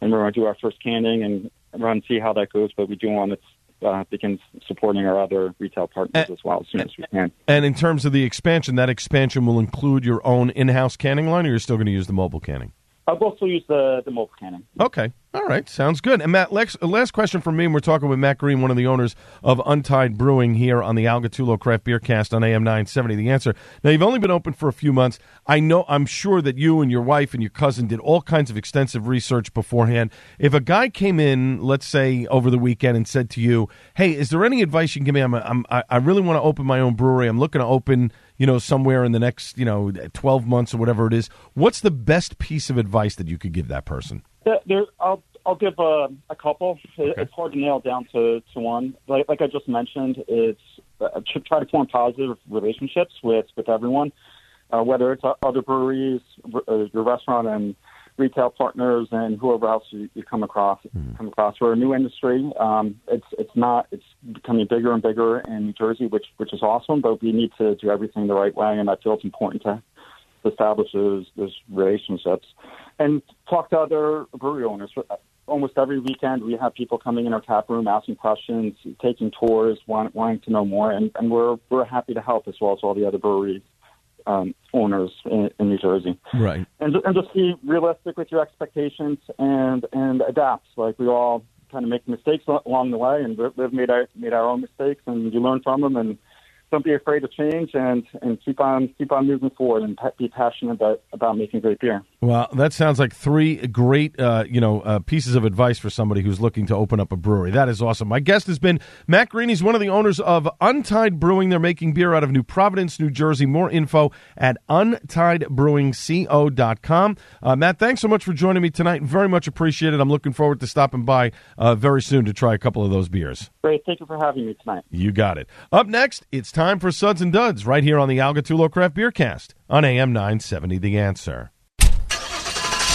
and we're going to do our first canning and run see how that goes. But we do want to uh, begin supporting our other retail partners as well as soon as we can. And in terms of the expansion, that expansion will include your own in-house canning line, or you're still going to use the mobile canning? I'll also use the the mobile canning. Okay. All right. Sounds good. And Matt, last, last question from me. And we're talking with Matt Green, one of the owners of Untied Brewing here on the Al Gattullo Craft Beer Cast on AM 970. The answer. Now, you've only been open for a few months. I know, I'm sure that you and your wife and your cousin did all kinds of extensive research beforehand. If a guy came in, let's say over the weekend, and said to you, Hey, is there any advice you can give me? I'm, I'm, I I really want to open my own brewery. I'm looking to open you know, somewhere in the next, you know, 12 months or whatever it is. What's the best piece of advice that you could give that person? There, I'll I'll give a, a couple. It- It's hard to nail down to, to one. Like like I just mentioned, it's uh, tr- try to form positive relationships with with everyone, uh, whether it's other breweries, uh, your restaurant and retail partners, and whoever else you, you come across. Come across. We're a new industry. Um, it's it's not. It's becoming bigger and bigger in New Jersey, which which is awesome. But we need to do everything the right way, and I feel it's important to establish those those relationships and talk to other brewery owners. Almost every weekend, we have people coming in our tap room, asking questions, taking tours, want, wanting to know more, and, and we're we're happy to help as well as all the other brewery um, owners in, in New Jersey. Right. And and just be realistic with your expectations and and adapt. Like we all kind of make mistakes along the way, and we- we've made our made our own mistakes, and you learn from them, and don't be afraid to change, and and keep on keep on moving forward, and be passionate about about making great beer. Well, that sounds like three great, uh, you know, uh, pieces of advice for somebody who's looking to open up a brewery. That is awesome. My guest has been Matt Green. He's one of the owners of Untied Brewing. They're making beer out of New Providence, New Jersey. More info at untiedbrewingco.com. Uh, Matt, thanks so much for joining me tonight. Very much appreciated. I'm looking forward to stopping by uh, very soon to try a couple of those beers. Great, thank you for having me tonight. You got it. Up next, it's time for Suds and Duds right here on the Al Gattullo Craft Beer Cast on AM 970 The Answer.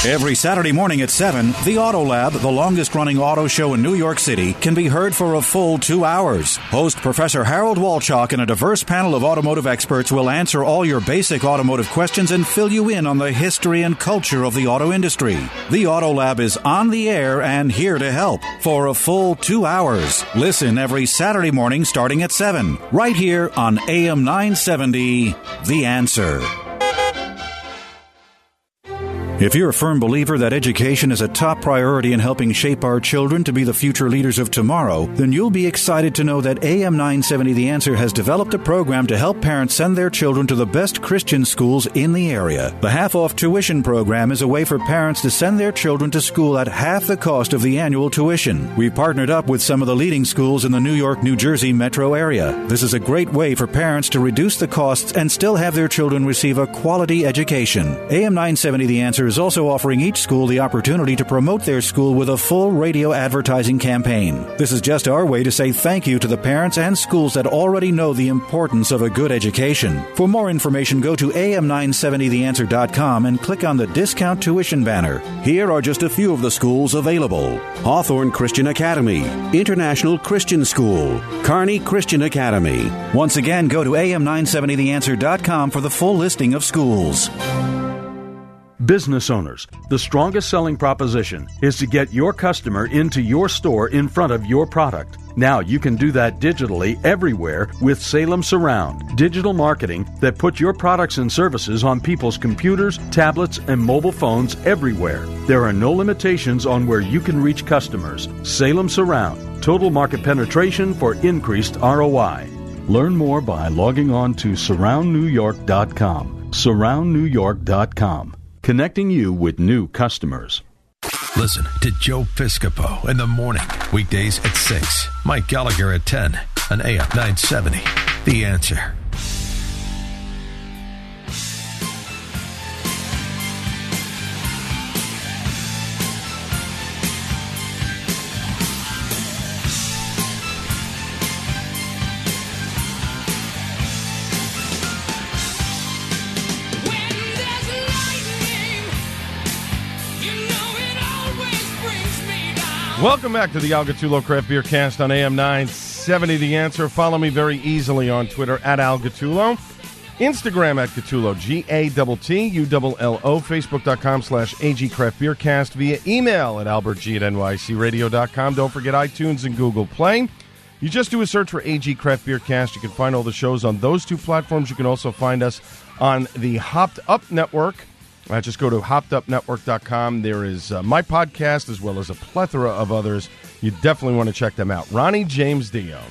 Every Saturday morning at 7, the Auto Lab, the longest running auto show in New York City, can be heard for a full two hours. Host Professor Harold Walchuk and a diverse panel of automotive experts will answer all your basic automotive questions and fill you in on the history and culture of the auto industry. The Auto Lab is on the air and here to help for a full two hours. Listen every Saturday morning starting at 7, right here on AM 970, The Answer. If you're a firm believer that education is a top priority in helping shape our children to be the future leaders of tomorrow, then you'll be excited to know that AM 970 The Answer has developed a program to help parents send their children to the best Christian schools in the area. The half off tuition program is a way for parents to send their children to school at half the cost of the annual tuition. We've partnered up with some of the leading schools in the New York, New Jersey metro area. This is a great way for parents to reduce the costs and still have their children receive a quality education. AM 970 The Answer is also offering each school the opportunity to promote their school with a full radio advertising campaign. This is just our way to say thank you to the parents and schools that already know the importance of a good education. For more information, go to am970theanswer.com and click on the discount tuition banner. Here are just a few of the schools available Hawthorne Christian Academy, International Christian School, Kearney Christian Academy. Once again, go to am970theanswer.com for the full listing of schools. Business owners, the strongest selling proposition is to get your customer into your store in front of your product. Now you can do that digitally everywhere with Salem Surround, digital marketing that puts your products and services on people's computers, tablets, and mobile phones everywhere. There are no limitations on where you can reach customers. Salem Surround, total market penetration for increased ROI. Learn more by logging on to surroundnewyork.com. Surroundnewyork.com, connecting you with new customers. Listen to Joe Piscopo in the morning, weekdays at 6. Mike Gallagher at 10 on AM 970. The answer. Welcome back to the Al Gattullo Craft Beer Cast on AM 970. The answer. Follow me very easily on Twitter at Algatulo. Instagram at Gattullo, G A T T U L L O, Facebook.com slash AG Craft Beer Cast via email at AlbertG at NYCRadio.com. Don't forget iTunes and Google Play. You just do a search for AG Craft Beer Cast. You can find all the shows on those two platforms. You can also find us on the Hopped Up Network. Uh, just go to hoppedupnetwork.com. There is uh, my podcast as well as a plethora of others. You definitely want to check them out. Ronnie James Dio.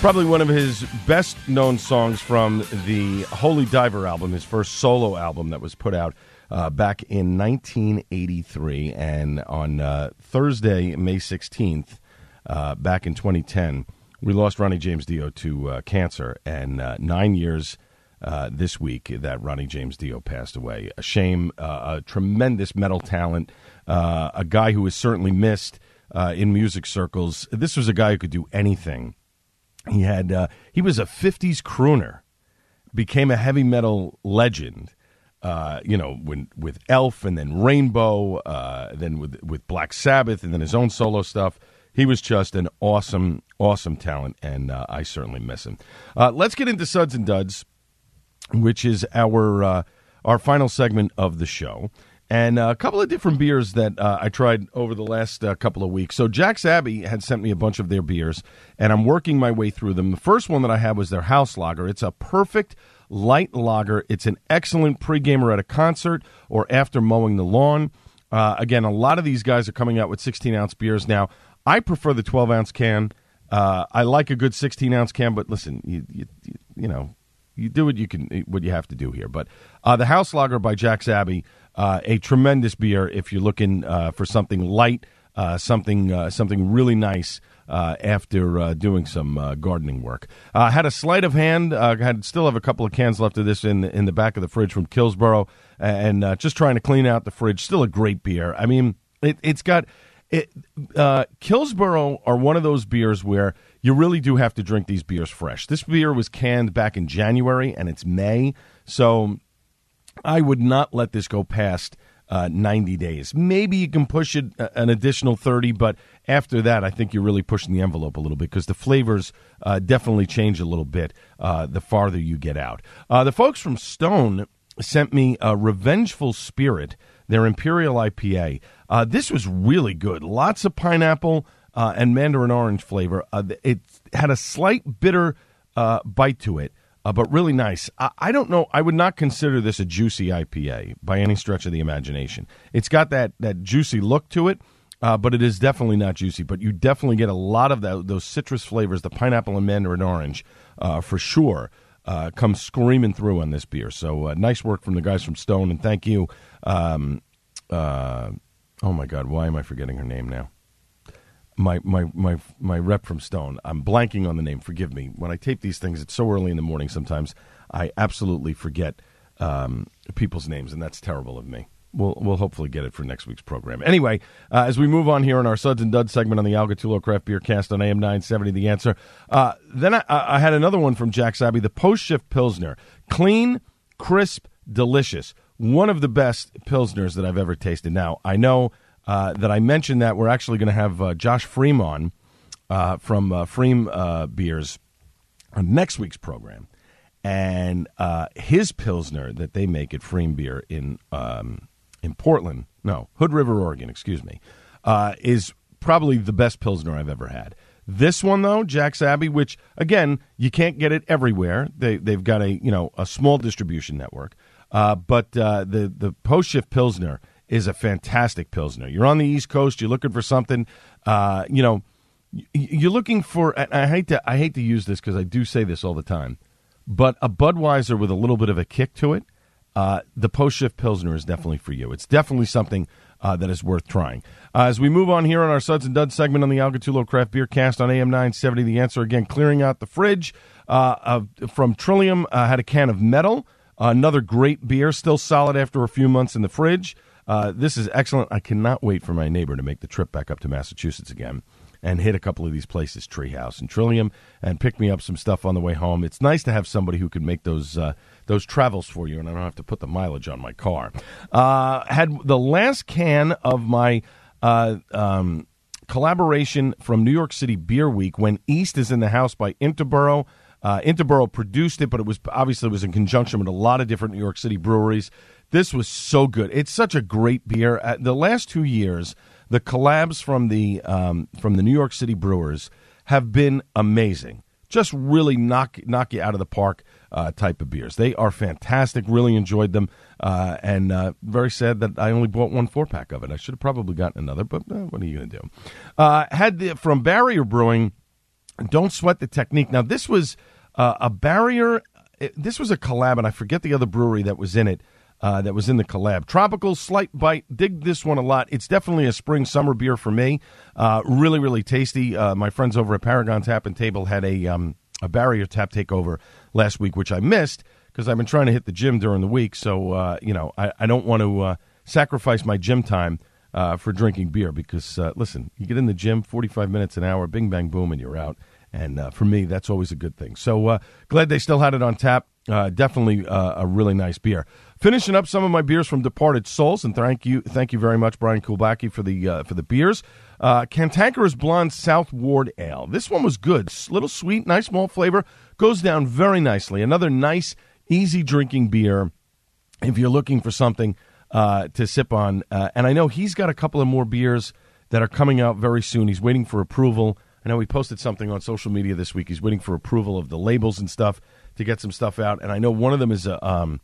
Probably one of his best known songs from the Holy Diver album, his first solo album that was put out uh, back in 1983. And on uh, Thursday, May 16th, uh, back in 2010, we lost Ronnie James Dio to uh, cancer. And nine years uh, this week that Ronnie James Dio passed away. A shame, uh, a tremendous metal talent, uh, a guy who is certainly missed. uh, in music circles. This was a guy who could do anything. He had uh, he was a '50s crooner, became a heavy metal legend. You know, when with Elf and then Rainbow, then with with Black Sabbath, and then his own solo stuff. He was just an awesome, awesome talent, and uh, I certainly miss him. Uh, let's get into Suds and Duds, which is our uh, our final segment of the show, and a couple of different beers that uh, I tried over the last uh, couple of weeks. So Jack's Abbey had sent me a bunch of their beers, and I'm working my way through them. The first one that I had was their House Lager. It's a perfect light lager. It's an excellent pre-gamer at a concert or after mowing the lawn. Uh, again, a lot of these guys are coming out with 16 ounce beers now. I prefer the 12 ounce can. Uh, I like a good 16 ounce can, but listen, you, you, you know, you do what you can, what you have to do here. But uh, the House Lager by Jack's Abbey, uh, a tremendous beer if you're looking uh, for something light, uh, something uh, something really nice uh, after doing some gardening work. Had a sleight of hand. Had still have a couple of cans left of this in in the back of the fridge from Kills Boro, and just trying to clean out the fridge. Still a great beer. I mean, it, it's got it. Uh, Kills Boro are one of those beers where you really do have to drink these beers fresh. This beer was canned back in January, and it's May, so I would not let this go past uh, 90 days. Maybe you can push it an additional 30, but after that, I think you're really pushing the envelope a little bit because the flavors uh, definitely change a little bit uh, the farther you get out. Uh, the folks from Stone sent me a Revengeful Spirit, their Imperial IPA. Uh, this was really good. Lots of pineapple uh, and mandarin orange flavor. Uh, it had a slight bitter uh, bite to it uh, but really nice. I, I don't know. I would not consider this a juicy IPA by any stretch of the imagination. It's got that that juicy look to it, uh, but it is definitely not juicy. But you definitely get a lot of that, those citrus flavors, the pineapple and mandarin orange, for sure. Uh, come screaming through on this beer. So uh, nice work from the guys from Stone, and thank you. Um, uh, oh my God, why am I forgetting her name now? my my my my rep from Stone. I'm blanking on the name. Forgive me. When I tape these things, it's so early in the morning. Sometimes I absolutely forget um, people's names, and that's terrible of me. We'll we'll hopefully get it for next week's program. Anyway, uh, as we move on here in our Suds and Duds segment on the Al Gattullo Craft Beer Cast on AM 970, the answer. Uh, then I, I had another one from Jack's Abbey, the Post Shift Pilsner, clean, crisp, delicious. One of the best pilsners that I've ever tasted. Now I know uh, that I mentioned that we're actually going to have uh, Josh Pfriem on uh, from uh, pFriem uh, Beers on next week's program. And his Pilsner that they make at pFriem Beer in, um, in Portland, no, Hood River, Oregon, excuse me, uh, is probably the best Pilsner I've ever had. This one though, Jack's Abbey, which again you can't get it everywhere. They they've got a you know a small distribution network, uh, but uh, the the post shift pilsner is a fantastic pilsner. You're on the East Coast. You're looking for something. Uh, you know, you're looking for. I hate to I hate to use this because I do say this all the time, but a Budweiser with a little bit of a kick to it. Uh, the post shift pilsner is definitely for you. It's definitely something uh, that is worth trying. Uh, as we move on here on our Suds and Duds segment on the Al Gattullo Craft Beer Cast on AM 970, the answer again clearing out the fridge uh, from Trillium uh, had a can of metal. another great beer, still solid after a few months in the fridge. Uh, this is excellent. I cannot wait for my neighbor to make the trip back up to Massachusetts again and hit a couple of these places, Treehouse and Trillium, and pick me up some stuff on the way home. It's nice to have somebody who can make those uh, those travels for you, and I don't have to put the mileage on my car. Uh, had the last can of my uh, um, collaboration from New York City Beer Week when East is in the house by Interboro. Uh, Interboro produced it, but it was obviously it was in conjunction with a lot of different New York City breweries. This was so good. It's such a great beer. Uh, the last two years, the collabs from the um, from the New York City brewers have been amazing. Just really knock knock you out of the park uh, type of beers. They are fantastic. Really enjoyed them, uh, and uh, very sad that I only bought one four pack of it. I should have probably gotten another, but uh, what are you going to do? Uh, had the, from Barrier Brewing. Don't sweat the technique. Now this was uh, a barrier. This was a collab, and I forget the other brewery that was in it. Uh, that was in the collab. Tropical, slight bite. Dig this one a lot. It's definitely a spring summer beer for me. Uh, really, really tasty. Uh, my friends over at Paragon Tap and Table had a um, a barrier tap takeover last week, which I missed because I've been trying to hit the gym during the week. So uh, you know, I, I don't want to uh, sacrifice my gym time uh, for drinking beer because, listen, you get in the gym, 45 minutes an hour, bing, bang, boom, and you're out. And for me, that's always a good thing. So glad they still had it on tap. Uh, definitely uh, a really nice beer. Finishing up some of my beers from Departed Soles, and thank you, thank you very much, Brian Kulbacki, for the uh, for the beers. Uh, Cantankerous Blonde South Ward Ale. This one was good, S- little sweet, nice malt flavor, goes down very nicely. Another nice, easy drinking beer. If you're looking for something uh, to sip on, uh, and I know he's got a couple of more beers that are coming out very soon. He's waiting for approval. I know he posted something on social media this week. He's waiting for approval of the labels and stuff to get some stuff out. And I know one of them is a um,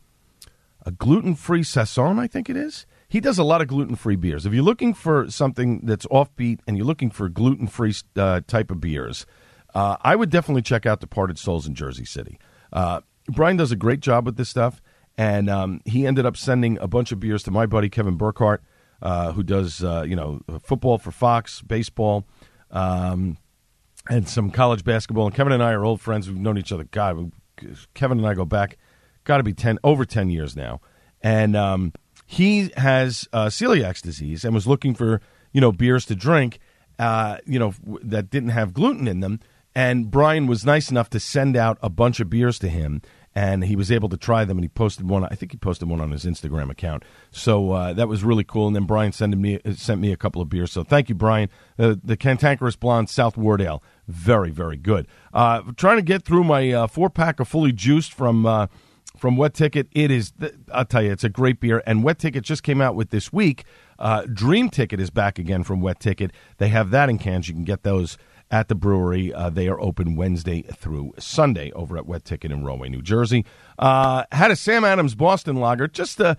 a gluten free saison, I think it is. He does a lot of gluten free beers. If you're looking for something that's offbeat and you're looking for gluten free uh, type of beers, uh, I would definitely check out Departed Soles in Jersey City. Uh, Brian does a great job with this stuff, and um, he ended up sending a bunch of beers to my buddy Kevin Burkhardt, uh, who does uh, you know football for Fox, baseball. Um, and some college basketball. And Kevin and I are old friends. We've known each other. God, Kevin and I go back, got to be ten over ten years now. And um, he has uh, celiac disease and was looking for you know beers to drink, uh, you know that didn't have gluten in them. And Brian was nice enough to send out a bunch of beers to him, and he was able to try them. And he posted one. I think he posted one on his Instagram account. So uh, that was really cool. And then Brian sent me sent me a couple of beers. So thank you, Brian. Uh, the Cantankerous Blonde South Ward Ale, very very good. Uh, trying to get through my uh, four pack of fully juiced from. From Wet Ticket, it is. I'll tell you, it's a great beer. And Wet Ticket just came out with this week. Uh, Dream Ticket is back again from Wet Ticket. They have that in cans. You can get those at the brewery. Uh, they are open Wednesday through Sunday over at Wet Ticket in Rahway, New Jersey. Uh, had a Sam Adams Boston Lager, just a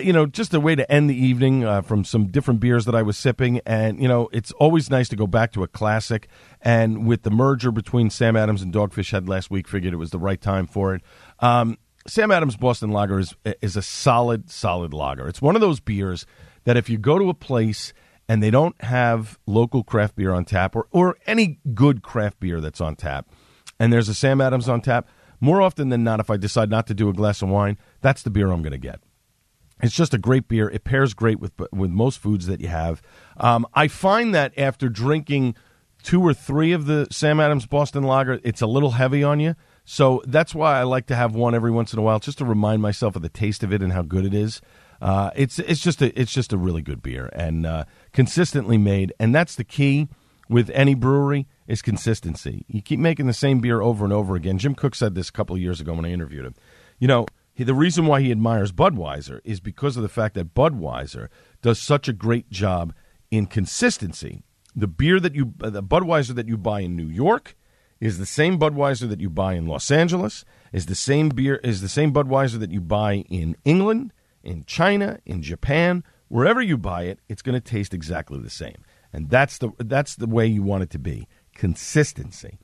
you know, just a way to end the evening uh, from some different beers that I was sipping. And, you know, it's always nice to go back to a classic. And with the merger between Sam Adams and Dogfish Head last week, figured it was the right time for it. Um, Sam Adams Boston Lager is, is a solid, solid lager. It's one of those beers that if you go to a place and they don't have local craft beer on tap or, or any good craft beer that's on tap, and there's a Sam Adams on tap, more often than not, if I decide not to do a glass of wine, that's the beer I'm going to get. It's just a great beer. It pairs great with with most foods that you have. Um, I find that after drinking two or three of the Sam Adams Boston Lager, it's a little heavy on you. So that's why I like to have one every once in a while, just to remind myself of the taste of it and how good it is. Uh, it's it's just a it's just a really good beer and uh, consistently made, and that's the key with any brewery is consistency. You keep making the same beer over and over again. Jim Koch said this a couple of years ago when I interviewed him. You know, he, the reason why he admires Budweiser is because of the fact that Budweiser does such a great job in consistency. The beer that you, the Budweiser that you buy in New York, is the same Budweiser that you buy in Los Angeles. Is the same beer is the same Budweiser that you buy in England, in China, in Japan, wherever you buy it. It's going to taste exactly the same, and that's the that's the way you want it to be. Consistency.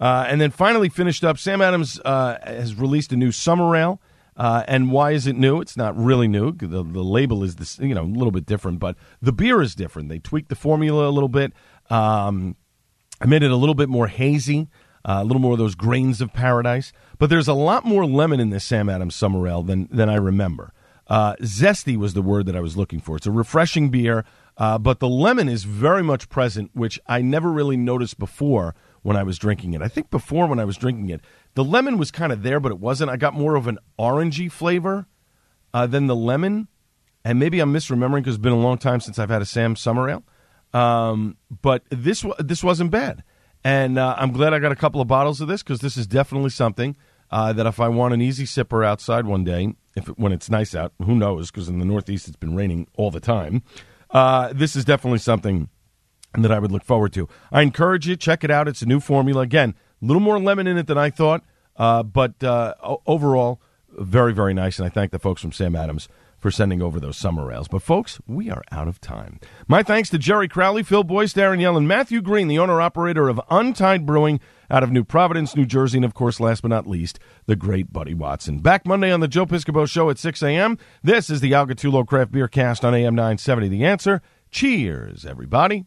Uh, and then finally finished up. Sam Adams uh, has released a new summer ale. Uh, and why is it new? It's not really new. The, the label is this, you know, a little bit different, but the beer is different. They tweaked the formula a little bit. Um, I made it a little bit more hazy, uh, a little more of those grains of paradise. But there's a lot more lemon in this Sam Adams Summer Ale than than I remember. Uh, zesty was the word that I was looking for. It's a refreshing beer, uh, but the lemon is very much present, which I never really noticed before when I was drinking it. I think before when I was drinking it, the lemon was kind of there, but it wasn't. I got more of an orangey flavor uh, than the lemon, and maybe I'm misremembering because it's been a long time since I've had a Sam Summer Ale. Um, but this this wasn't bad, and uh, I'm glad I got a couple of bottles of this because this is definitely something uh, that if I want an easy sipper outside one day, if when it's nice out, who knows? Because in the Northeast it's been raining all the time. Uh, this is definitely something that I would look forward to. I encourage you check it out. It's a new formula. Again, a little more lemon in it than I thought, uh, but uh, overall, very very nice. And I thank the folks from Sam Adams for sending over those summer rails. But folks, we are out of time. My thanks to Jerry Crowley, Phil Boyce, Darren Yellen, Matthew Green, the owner operator of Untied Brewing out of New Providence, New Jersey, and of course, last but not least, the great Buddy Watson. Back Monday on the Joe Piscopo Show at 6 a.m. This is the Al Gattullo Craft Beer Cast on AM 970. The answer. Cheers, everybody.